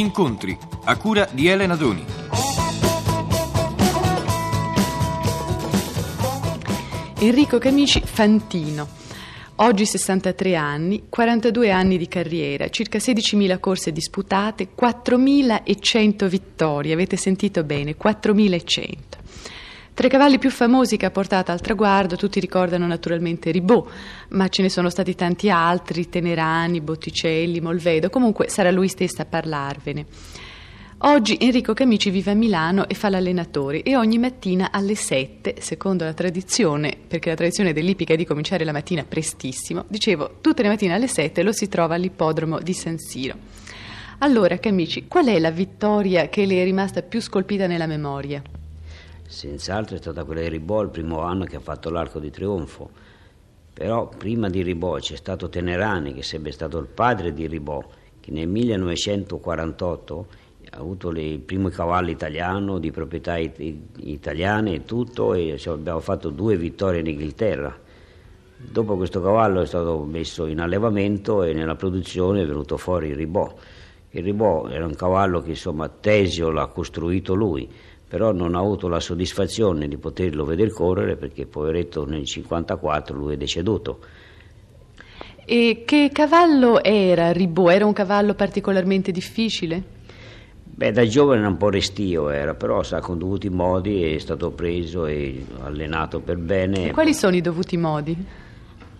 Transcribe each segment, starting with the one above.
Incontri a cura di Elena Doni. Enrico Camici Fantino. Oggi 63 anni, 42 anni di carriera, circa 16.000 corse disputate, 4.100 vittorie. Avete sentito bene, 4.100. Tra i cavalli più famosi che ha portato al traguardo, tutti ricordano naturalmente Ribot, ma ce ne sono stati tanti altri, Tenerani, Botticelli, Molvedo, comunque sarà lui stesso a parlarvene. Oggi Enrico Camici vive a Milano e fa l'allenatore e ogni mattina alle 7, secondo la tradizione, perché la tradizione dell'Ippica è di cominciare la mattina prestissimo, dicevo, tutte le mattine alle 7 lo si trova all'ippodromo di San Siro. Allora, Camici, qual è la vittoria che le è rimasta più scolpita nella memoria? Senz'altro è stata quella di Ribò il primo anno che ha fatto l'arco di trionfo. Però prima di Ribò c'è stato Tenerani, che sarebbe stato il padre di Ribò, che nel 1948 ha avuto le, il primo cavallo italiano di proprietà it- italiane e tutto e cioè, abbiamo fatto due vittorie in Inghilterra. Dopo questo cavallo è stato messo in allevamento e nella produzione è venuto fuori il Ribò. Il Ribò era un cavallo che insomma Tesio l'ha costruito lui, però non ha avuto la soddisfazione di poterlo vedere correre perché poveretto nel 1954 lui è deceduto. E che cavallo era Ribot? Era un cavallo particolarmente difficile? Beh, da giovane era un po' restio era, però sa, con dovuti modi è stato preso e allenato per bene. E quali sono i dovuti modi?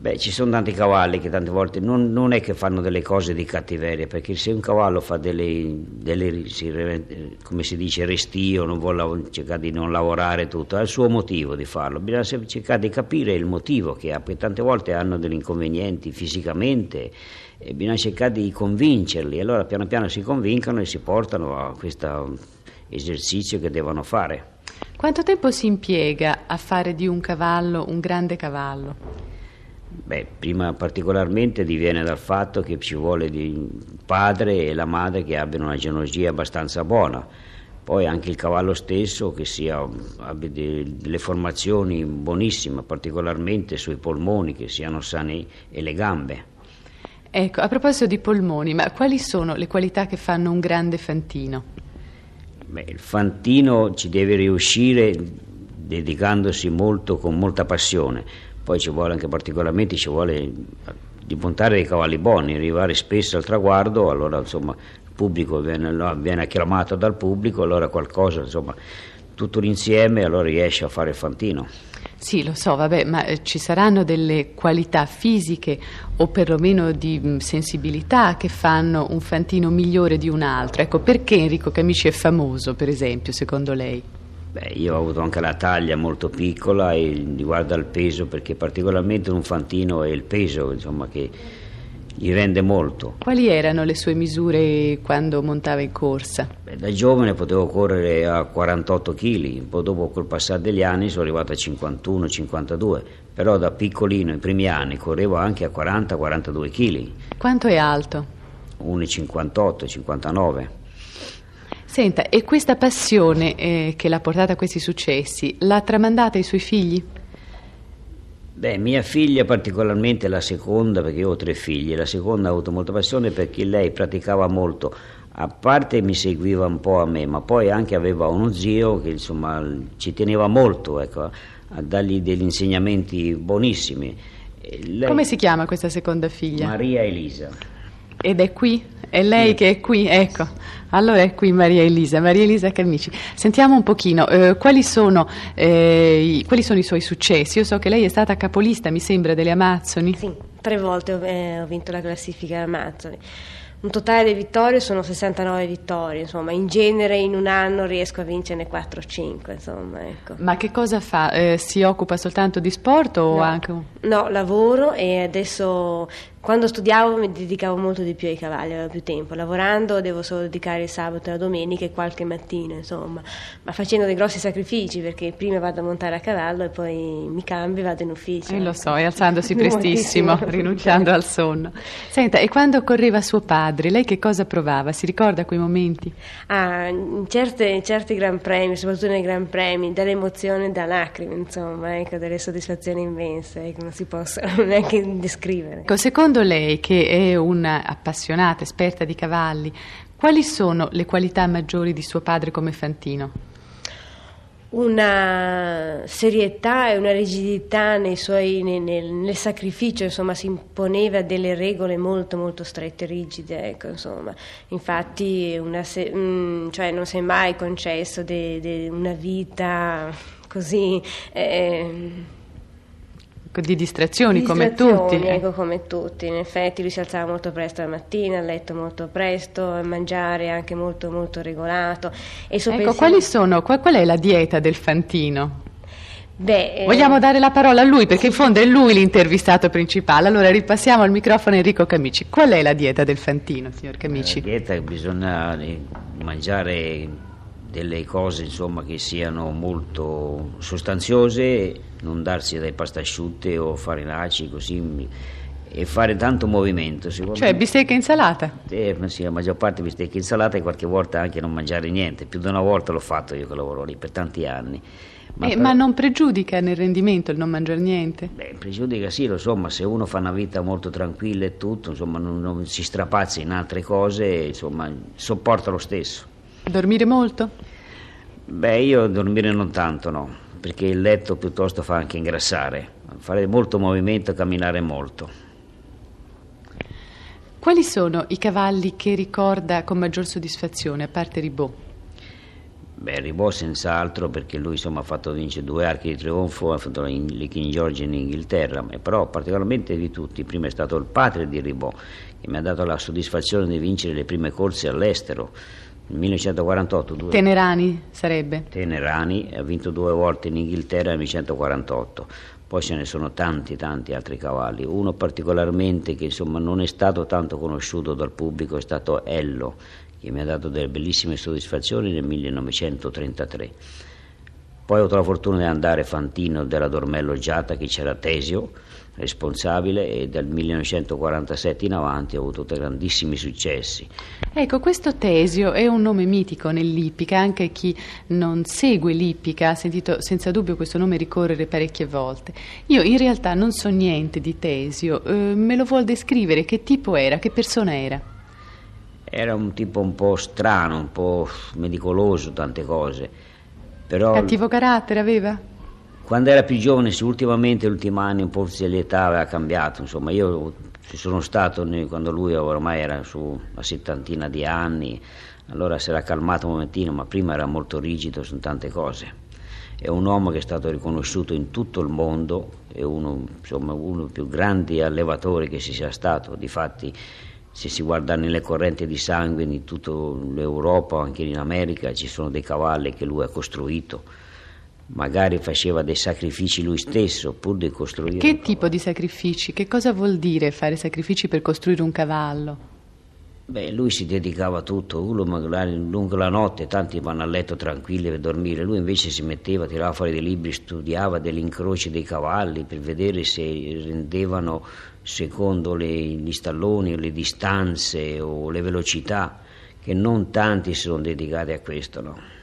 Beh, ci sono tanti cavalli che tante volte non, non, è che fanno delle cose di cattiveria, perché se un cavallo fa delle, delle come si dice, restio, non vuole cercare di non lavorare tutto, ha il suo motivo di farlo, bisogna cercare di capire il motivo che ha, perché tante volte hanno degli inconvenienti fisicamente e bisogna cercare di convincerli, allora piano piano si convincono e si portano a questo esercizio che devono fare. Quanto tempo si impiega a fare di un cavallo un grande cavallo? Beh, prima particolarmente diviene dal fatto che ci vuole il padre e la madre che abbiano una genologia abbastanza buona, poi anche il cavallo stesso che sia, abbia delle formazioni buonissime, particolarmente sui polmoni, che siano sani e le gambe. Ecco, a proposito di polmoni, ma quali sono le qualità che fanno un grande fantino? Beh, il fantino ci deve riuscire dedicandosi molto, con molta passione poi ci vuole anche particolarmente, ci vuole di montare dei cavalli buoni, arrivare spesso al traguardo, allora insomma il pubblico viene, viene acclamato dal pubblico, allora qualcosa, insomma tutto l'insieme allora riesce a fare il fantino. Sì, lo so, vabbè, ma eh, ci saranno delle qualità fisiche o perlomeno di mh, sensibilità che fanno un fantino migliore di un altro. Ecco, perché Enrico Camici è famoso, per esempio, secondo lei? Beh, io ho avuto anche la taglia molto piccola e riguardo al peso, perché particolarmente un fantino è il peso, insomma, che gli rende molto. Quali erano le sue misure quando montava in corsa? Beh, da giovane potevo correre a 48 kg, poi dopo col passare degli anni sono arrivato a 51-52, però da piccolino, i primi anni, correvo anche a 40-42 kg. Quanto è alto? 1,58-59. Senta, e questa passione eh, che l'ha portata a questi successi, l'ha tramandata ai suoi figli? Beh, mia figlia particolarmente, la seconda, perché io ho tre figli, la seconda ha avuto molta passione perché lei praticava molto, a parte mi seguiva un po' a me, ma poi anche aveva uno zio che insomma ci teneva molto ecco, a dargli degli insegnamenti buonissimi. Lei, Come si chiama questa seconda figlia? Maria Elisa. Ed è qui? È lei che è qui? Ecco. Allora è qui Maria Elisa, Maria Elisa Camici. Sentiamo un pochino, eh, quali, sono, eh, i, quali, sono, i, suoi successi? Io so che lei è stata capolista, mi sembra, delle Amazzoni. Sì, tre volte ho, eh, ho vinto la classifica Amazzoni. Un totale di vittorie sono 69 vittorie, insomma, in genere in un anno riesco a vincerne 4 o 5, insomma, ecco. Ma che cosa fa? Eh, si occupa soltanto di sport o no, anche... No, lavoro e adesso quando studiavo mi dedicavo molto di più ai cavalli, avevo più tempo. Lavorando devo solo dedicare il sabato e la domenica e qualche mattina, insomma, ma facendo dei grossi sacrifici perché prima vado a montare a cavallo e poi mi cambio e vado in ufficio. Eh, lo so, e alzandosi prestissimo, rinunciando al sonno. Senta, e quando correva suo padre, lei che cosa provava? Si ricorda quei momenti? Ah, in, certe, in certi gran premi, soprattutto nei gran premi, dall'emozione e da lacrime, insomma, ecco, delle soddisfazioni immense che ecco, non si possono neanche descrivere. Ecco, secondo lei, che è un'appassionata, esperta di cavalli, Quali sono le qualità maggiori di suo padre come Fantino? Una serietà e una rigidità suoi, nel, nel, sacrificio, insomma, si imponeva delle regole molto molto strette e rigide, ecco. Infatti se, mh, mm, cioè non si è mai concesso de, de una vita così... Eh, di distrazioni, come tutti. Ecco, come tutti. In effetti lui si alzava molto presto la mattina, a letto molto presto, a mangiare anche molto molto regolato. ecco, pensiero... quali sono, qual, qual, è la dieta del Fantino? Beh, eh, Vogliamo dare la parola a lui perché in fondo è lui l'intervistato principale. Allora ripassiamo al microfono Enrico Camici. Qual è la dieta del Fantino, signor Camici? La dieta bisogna mangiare delle cose insomma, che siano molto sostanziose, non darsi dai pastasciutte o farinacei così e fare tanto movimento. Cioè bistecca insalata? Eh, sì, la maggior parte bistecca insalata e qualche volta anche non mangiare niente. Più di una volta l'ho fatto io che lavoro lì per tanti anni. Ma, eh, però, ma non pregiudica nel rendimento il non mangiare niente? Beh, pregiudica sì, lo so, ma se uno fa una vita molto tranquilla e tutto, insomma, non, non si strapazza in altre cose, insomma, sopporta lo stesso. Dormire molto? Beh, io dormire non tanto, no, perché il letto piuttosto fa anche ingrassare, fare molto movimento, camminare molto. Quali sono i cavalli che ricorda con maggior soddisfazione, a parte Ribot? Beh, Ribot senz'altro perché lui insomma, ha fatto vincere due archi di trionfo, ha fatto le King George in Inghilterra, però particolarmente di tutti, prima è stato il padre di Ribot che mi ha dato la soddisfazione di vincere le prime corse all'estero 1948. Due... Tenerani sarebbe? Tenerani, ha vinto due volte in Inghilterra nel 1948. Poi ce ne sono tanti, tanti altri cavalli. Uno particolarmente che insomma non è stato tanto conosciuto dal pubblico è stato Ello, che mi ha dato delle bellissime soddisfazioni nel 1933. Poi ho avuto la fortuna di andare Fantino della Dormello Giata, che c'era Tesio, responsabile e dal 1947 in avanti ha avuto grandissimi successi. Ecco, questo Tesio è un nome mitico nell'Ippica, anche chi non segue l'Ippica ha sentito senza dubbio questo nome ricorrere parecchie volte. Io in realtà non so niente di Tesio, eh, me lo vuol descrivere, che tipo era, che persona era? Era un tipo un po' strano, un po' medicoloso, tante cose. Però... Cattivo carattere aveva? Quando era più giovane, sì, ultimamente, negli ultimi anni, un po' di l'età aveva cambiato. Insomma, io ci sono stato quando lui ormai era su una settantina di anni, allora si era calmato un momentino, ma prima era molto rigido su tante cose. È un uomo che è stato riconosciuto in tutto il mondo, è uno, insomma, uno dei più grandi allevatori che si sia stato. Difatti, se si guarda nelle correnti di sangue in tutta l'Europa, anche in America, ci sono dei cavalli che lui ha costruito magari faceva dei sacrifici lui stesso pur di costruire. Che tipo di sacrifici? Che cosa vuol dire fare sacrifici per costruire un cavallo? Beh, lui si dedicava a tutto, uno magari lungo la notte, tanti vanno a letto tranquilli per dormire, lui invece si metteva, tirava fuori dei libri, studiava degli incroci dei cavalli per vedere se rendevano secondo le, gli stalloni, le distanze o le velocità, che non tanti si sono dedicati a questo, no?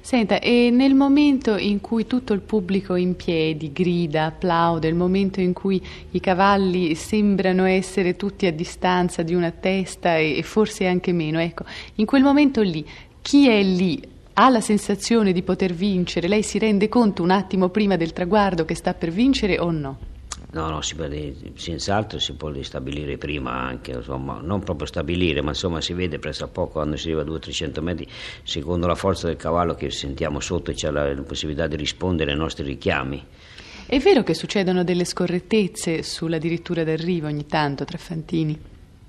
Senta, e nel momento in cui tutto il pubblico in piedi, grida, applaude, il momento in cui i cavalli sembrano essere tutti a distanza di una testa e, forse anche meno, ecco, in quel momento lì, chi è lì ha la sensazione di poter vincere? Lei si rende conto un attimo prima del traguardo che sta per vincere o no? No, no, si può, senz'altro si può stabilire prima anche, insomma, non proprio stabilire, ma insomma si vede presso a poco quando si arriva a 200-300 metri, secondo la forza del cavallo che sentiamo sotto c'è la, la possibilità di rispondere ai nostri richiami. È vero che succedono delle scorrettezze sulla dirittura d'arrivo ogni tanto tra Fantini?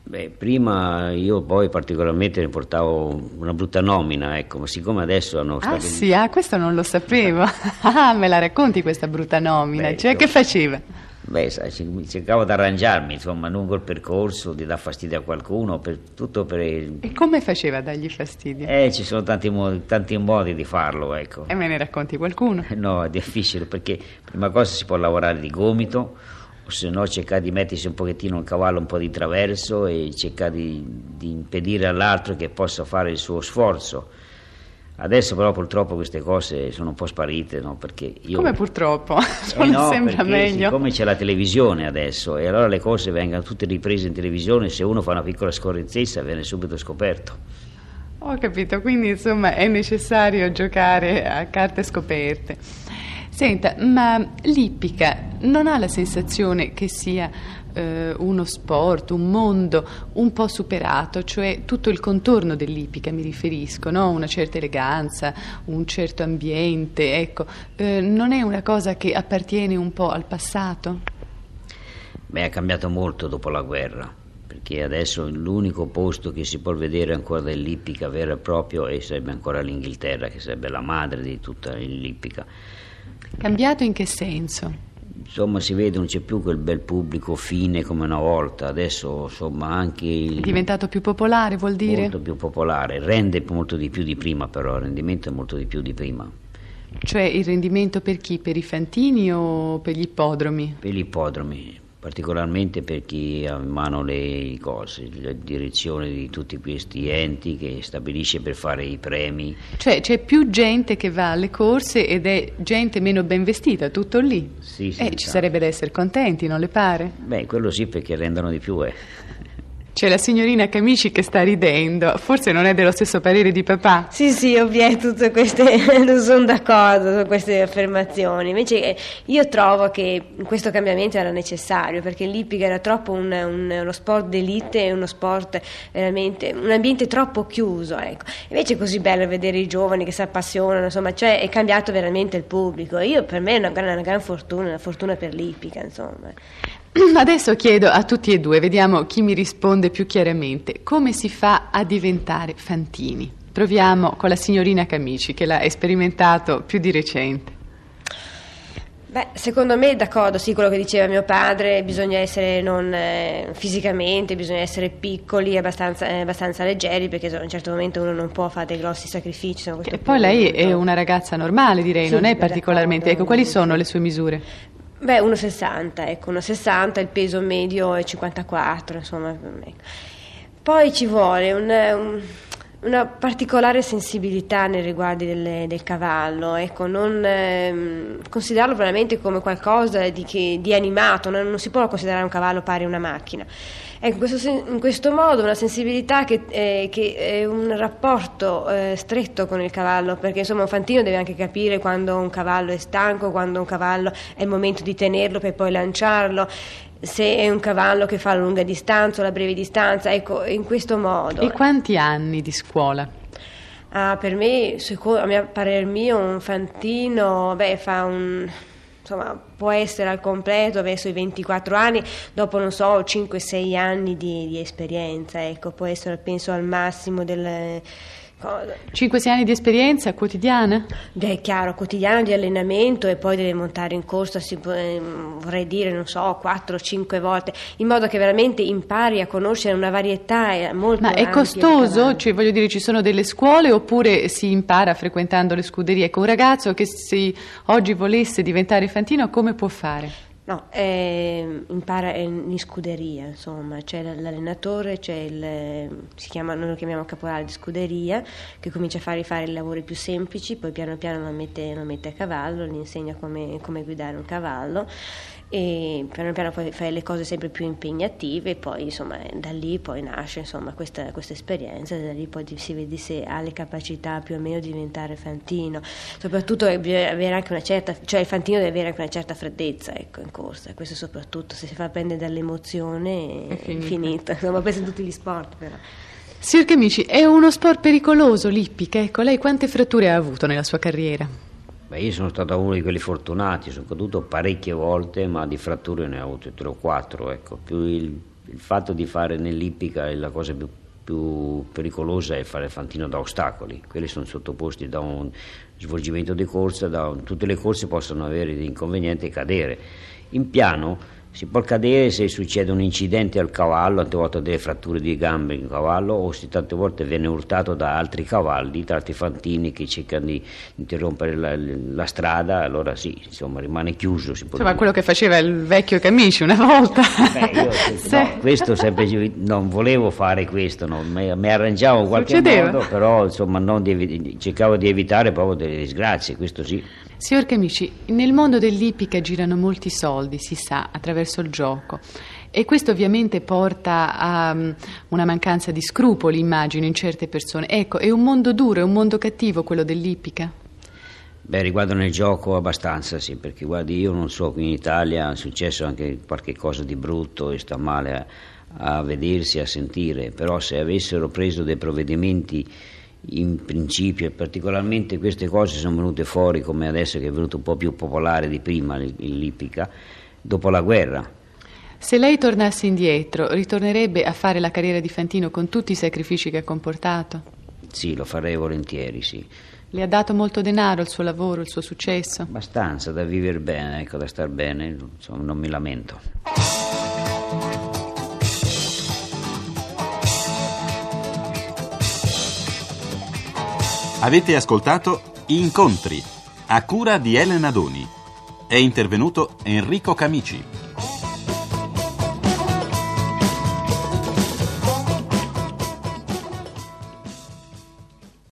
Beh, prima io poi particolarmente ne portavo una brutta nomina, ecco, ma siccome adesso hanno. Ah sì, ah, questo non lo sapevo. ah, me la racconti questa brutta nomina? Beh, cioè, io... che faceva? Beh, cercavo di arrangiarmi, insomma, lungo il percorso, di dar fastidio a qualcuno, per, tutto per... E come faceva a dargli fastidio? Eh, ci sono tanti modi, tanti modi di farlo, ecco. E me ne racconti qualcuno? No, è difficile, perché prima cosa si può lavorare di gomito, o se no cercare di mettersi un pochettino il cavallo un po' di traverso e cercare di, di impedire all'altro che possa fare il suo sforzo Adesso però purtroppo queste cose sono un po' sparite, no? Perché io... Come purtroppo? Eh no, sembra meglio. Siccome c'è la televisione adesso e allora le cose vengono tutte riprese in televisione, se uno fa una piccola scorrettezza viene subito scoperto. Ho capito, quindi insomma è necessario giocare a carte scoperte. Senta, ma l'ippica non ha la sensazione che sia eh, uno sport, un mondo un po' superato, cioè tutto il contorno dell'ippica mi riferisco, no? una certa eleganza, un certo ambiente, ecco, eh, non è una cosa che appartiene un po' al passato? Beh, è cambiato molto dopo la guerra, perché adesso l'unico posto che si può vedere ancora dell'ippica vera e propria sarebbe ancora l'Inghilterra, che sarebbe la madre di tutta l'ippica. Cambiato in che senso? insomma si vede non c'è più quel bel pubblico fine come una volta, adesso insomma anche... Il, è diventato più popolare vuol dire? Molto più popolare, rende molto di più di prima però, il rendimento è molto di più di prima. Cioè il rendimento per chi? Per i fantini o per gli ippodromi? Per gli ippodromi, particolarmente per chi ha in mano le cose, la direzione di tutti questi enti che stabilisce per fare i premi. Cioè c'è più gente che va alle corse ed è gente meno ben vestita, tutto lì. Sì, sì. Eh, ci sarebbe da essere contenti, non le pare? Beh, quello sì perché rendono di più, eh. C'è la signorina Camici che sta ridendo, forse non è dello stesso parere di papà. Sì, sì, ovviamente tutte queste, non sono d'accordo su queste affermazioni, invece eh, io trovo che questo cambiamento era necessario perché l'ippica era troppo un, un, uno sport d'elite, uno sport veramente, un ambiente troppo chiuso, ecco. Invece è così bello vedere i giovani che si appassionano, insomma, cioè è cambiato veramente il pubblico. Io per me è una, una gran fortuna, una fortuna per l'ippica, insomma. Adesso chiedo a tutti e due, vediamo chi mi risponde più chiaramente, come si fa a diventare fantini? Proviamo con la signorina Camici che l'ha sperimentato più di recente. Beh, secondo me d'accordo, sì, quello che diceva mio padre, bisogna essere non eh, fisicamente, bisogna essere piccoli, abbastanza, eh, abbastanza, leggeri, perché a un certo momento uno non può fare dei grossi sacrifici. E poi lei è una ragazza normale, direi, sì, non è particolarmente. Ecco, quali sono le sue misure? Beh, 1,60, ecco, 1,60, il peso medio è 54, insomma. Poi ci vuole un, un, una particolare sensibilità nei riguardi del, del cavallo, ecco, non eh, considerarlo veramente come qualcosa di, che, di animato, non, non si può considerare un cavallo pari a una macchina. Ecco, in, questo, in questo, modo una sensibilità che, eh, che è un rapporto eh, stretto con il cavallo, perché insomma un fantino deve anche capire quando un cavallo è stanco, quando un cavallo è il momento di tenerlo per poi lanciarlo se è un cavallo che fa la lunga distanza o la breve distanza, ecco, in questo modo. E quanti anni di scuola? Ah, per me, secondo, a mio parer mio, un fantino, beh, fa un insomma, può essere al completo verso i 24 anni, dopo non so, 5-6 anni di, di esperienza, ecco, può essere penso al massimo del 5-6 anni di esperienza quotidiana? Beh, chiaro, quotidiano di allenamento e poi deve montare in corsa, si, eh, vorrei dire, non so, 4-5 volte, in modo che veramente impari a conoscere una varietà eh, molto Ma è costoso? Cioè, voglio dire, ci sono delle scuole oppure si impara frequentando le scuderie? Ecco, un ragazzo che se oggi volesse diventare fantino, come può fare? No, eh, impara in scuderia, insomma, c'è l'allenatore, c'è il, chiama, noi lo chiamiamo caporale di scuderia, che comincia a fare, fare i lavori più semplici, poi piano piano lo mette, lo mette a cavallo, gli insegna come, come guidare un cavallo e piano piano poi fai le cose sempre più impegnative e poi insomma da lì poi nasce insomma questa, questa esperienza da lì poi si vede se ha le capacità più o meno di diventare fantino. Soprattutto bisogna avere anche una certa cioè il fantino deve avere anche una certa freddezza ecco in corsa questo soprattutto se si fa prendere dall'emozione è, è finita. insomma questo in tutti gli sport però. Signor Camici, è uno sport pericoloso l'ippica, ecco, lei quante fratture ha avuto nella sua carriera? Beh, io sono stato uno di quelli fortunati, sono caduto parecchie volte, ma di fratture ne ho avute tre o quattro. Ecco. Più il, il fatto di fare nell'ippica la cosa più, più pericolosa è fare fantino da ostacoli. Quelli sono sottoposti da un svolgimento di corsa, da un, tutte le corse possono avere degli inconvenienti e cadere. In piano si può cadere se succede un incidente al cavallo, tante volte delle fratture di gambe in cavallo o se tante volte viene urtato da altri cavalli, da altri fantini che cercano di interrompere la, la strada, allora sì, insomma rimane chiuso. insomma quello che faceva il vecchio Camici una volta. Beh, io sì. no, questo sempre, non volevo fare questo, no, mi, mi, arrangiavo in qualche Succedeva. modo, però insomma di, cercavo di evitare proprio delle disgrazie, questo sì. Signor Camici, nel mondo dell'ippica girano molti soldi, si sa, attraverso il gioco. E questo ovviamente porta a um, una mancanza di scrupoli, immagino, in certe persone. Ecco, è un mondo duro, è un mondo cattivo quello dell'ippica? Beh, riguardo nel gioco abbastanza, sì, perché guardi, io non so, qui in Italia è successo anche qualche cosa di brutto e sta male a, a vedersi, a sentire, però se avessero preso dei provvedimenti in principio e particolarmente queste cose sono venute fuori come adesso che è venuto un po' più popolare di prima l'ippica, dopo la guerra se lei tornasse indietro, ritornerebbe a fare la carriera di Fantino con tutti i sacrifici che ha comportato? Sì, lo farei volentieri, sì. Le ha dato molto denaro il suo lavoro, il suo successo? Abbastanza da vivere bene, ecco, da star bene, insomma, non mi lamento. Avete ascoltato Incontri, a cura di Elena Doni. È intervenuto Enrico Camici.